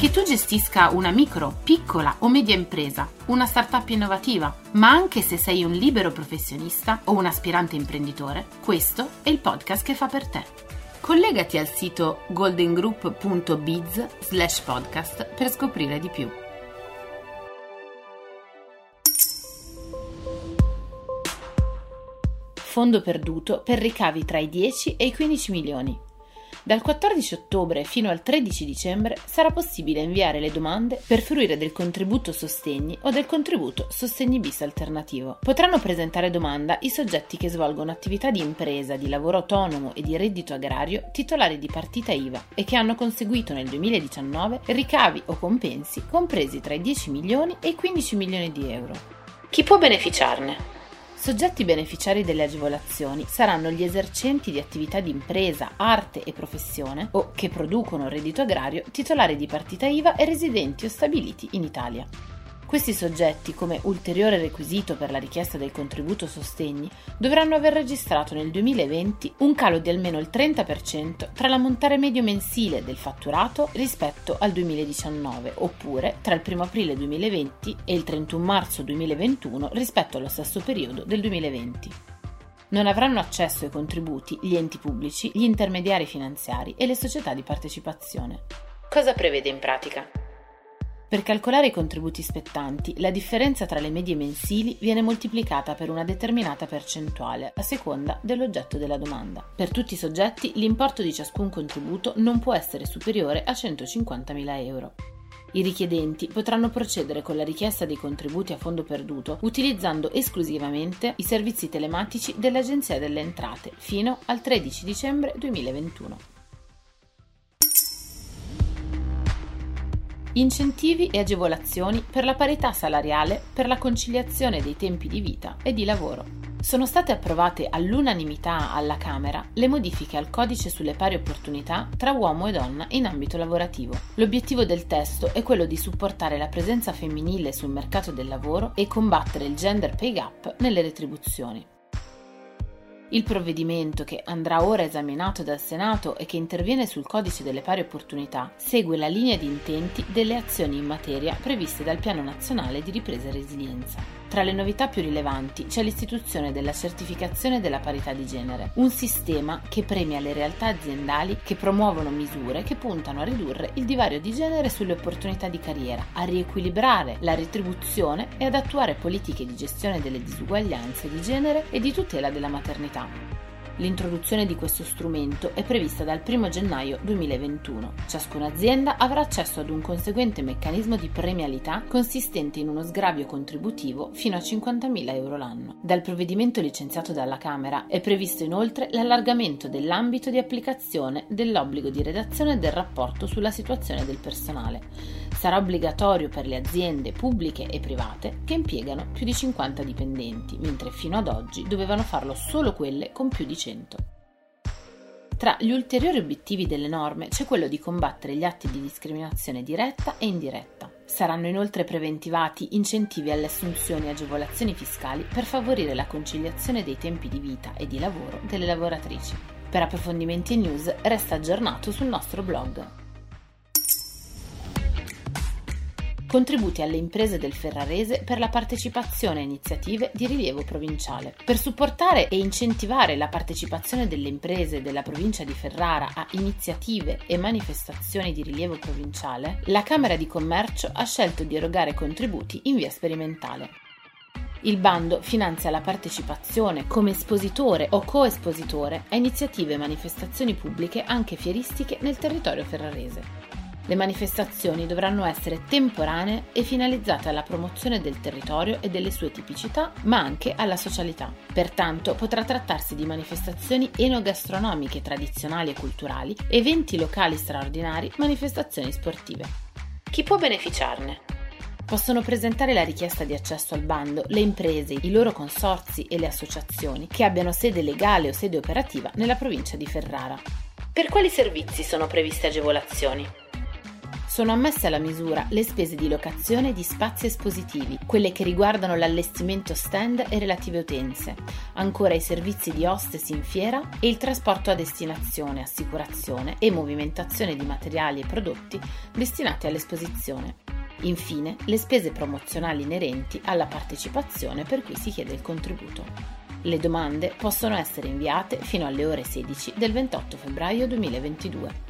Che tu gestisca una micro, piccola o media impresa, una startup innovativa, ma anche se sei un libero professionista o un aspirante imprenditore, questo è il podcast che fa per te. Collegati al sito goldengroup.biz slash podcast per scoprire di più. Fondo perduto per ricavi tra i 10 e i 15 milioni. Dal 14 ottobre fino al 13 dicembre sarà possibile inviare le domande per fruire del contributo sostegni o del contributo sostegni bis alternativo. Potranno presentare domanda i soggetti che svolgono attività di impresa, di lavoro autonomo e di reddito agrario titolari di partita IVA e che hanno conseguito nel 2019 ricavi o compensi compresi tra i 10 milioni e i 15 milioni di euro. Chi può beneficiarne? Soggetti beneficiari delle agevolazioni saranno gli esercenti di attività di impresa, arte e professione o che producono reddito agrario titolari di partita IVA e residenti o stabiliti in Italia. Questi soggetti, come ulteriore requisito per la richiesta del contributo sostegni, dovranno aver registrato nel 2020 un calo di almeno il 30% tra l'ammontare medio mensile del fatturato rispetto al 2019, oppure tra il 1 aprile 2020 e il 31 marzo 2021 rispetto allo stesso periodo del 2020. Non avranno accesso ai contributi gli enti pubblici, gli intermediari finanziari e le società di partecipazione. Cosa prevede in pratica? Per calcolare i contributi spettanti, la differenza tra le medie mensili viene moltiplicata per una determinata percentuale a seconda dell'oggetto della domanda. Per tutti i soggetti l'importo di ciascun contributo non può essere superiore a 150.000 euro. I richiedenti potranno procedere con la richiesta dei contributi a fondo perduto utilizzando esclusivamente i servizi telematici dell'Agenzia delle Entrate fino al 13 dicembre 2021. Incentivi e agevolazioni per la parità salariale per la conciliazione dei tempi di vita e di lavoro. Sono state approvate all'unanimità alla Camera le modifiche al codice sulle pari opportunità tra uomo e donna in ambito lavorativo. L'obiettivo del testo è quello di supportare la presenza femminile sul mercato del lavoro e combattere il gender pay gap nelle retribuzioni. Il provvedimento, che andrà ora esaminato dal Senato e che interviene sul codice delle pari opportunità, segue la linea di intenti delle azioni in materia previste dal Piano Nazionale di Ripresa e Resilienza. Tra le novità più rilevanti c'è l'istituzione della certificazione della parità di genere, un sistema che premia le realtà aziendali che promuovono misure che puntano a ridurre il divario di genere sulle opportunità di carriera, a riequilibrare la retribuzione e ad attuare politiche di gestione delle disuguaglianze di genere e di tutela della maternità. L'introduzione di questo strumento è prevista dal 1 gennaio 2021. Ciascuna azienda avrà accesso ad un conseguente meccanismo di premialità consistente in uno sgravio contributivo fino a 50.000 euro l'anno. Dal provvedimento licenziato dalla Camera è previsto inoltre l'allargamento dell'ambito di applicazione dell'obbligo di redazione del rapporto sulla situazione del personale sarà obbligatorio per le aziende pubbliche e private che impiegano più di 50 dipendenti, mentre fino ad oggi dovevano farlo solo quelle con più di 100. Tra gli ulteriori obiettivi delle norme c'è quello di combattere gli atti di discriminazione diretta e indiretta. Saranno inoltre preventivati incentivi alle assunzioni e agevolazioni fiscali per favorire la conciliazione dei tempi di vita e di lavoro delle lavoratrici. Per approfondimenti e news resta aggiornato sul nostro blog. Contributi alle imprese del Ferrarese per la partecipazione a iniziative di rilievo provinciale. Per supportare e incentivare la partecipazione delle imprese della provincia di Ferrara a iniziative e manifestazioni di rilievo provinciale, la Camera di Commercio ha scelto di erogare contributi in via sperimentale. Il bando finanzia la partecipazione come espositore o coespositore a iniziative e manifestazioni pubbliche anche fieristiche nel territorio ferrarese. Le manifestazioni dovranno essere temporanee e finalizzate alla promozione del territorio e delle sue tipicità, ma anche alla socialità. Pertanto potrà trattarsi di manifestazioni enogastronomiche tradizionali e culturali, eventi locali straordinari, manifestazioni sportive. Chi può beneficiarne? Possono presentare la richiesta di accesso al bando le imprese, i loro consorzi e le associazioni che abbiano sede legale o sede operativa nella provincia di Ferrara. Per quali servizi sono previste agevolazioni? Sono ammesse alla misura le spese di locazione di spazi espositivi, quelle che riguardano l'allestimento stand e relative utenze, ancora i servizi di hostess in fiera e il trasporto a destinazione, assicurazione e movimentazione di materiali e prodotti destinati all'esposizione. Infine, le spese promozionali inerenti alla partecipazione per cui si chiede il contributo. Le domande possono essere inviate fino alle ore 16 del 28 febbraio 2022.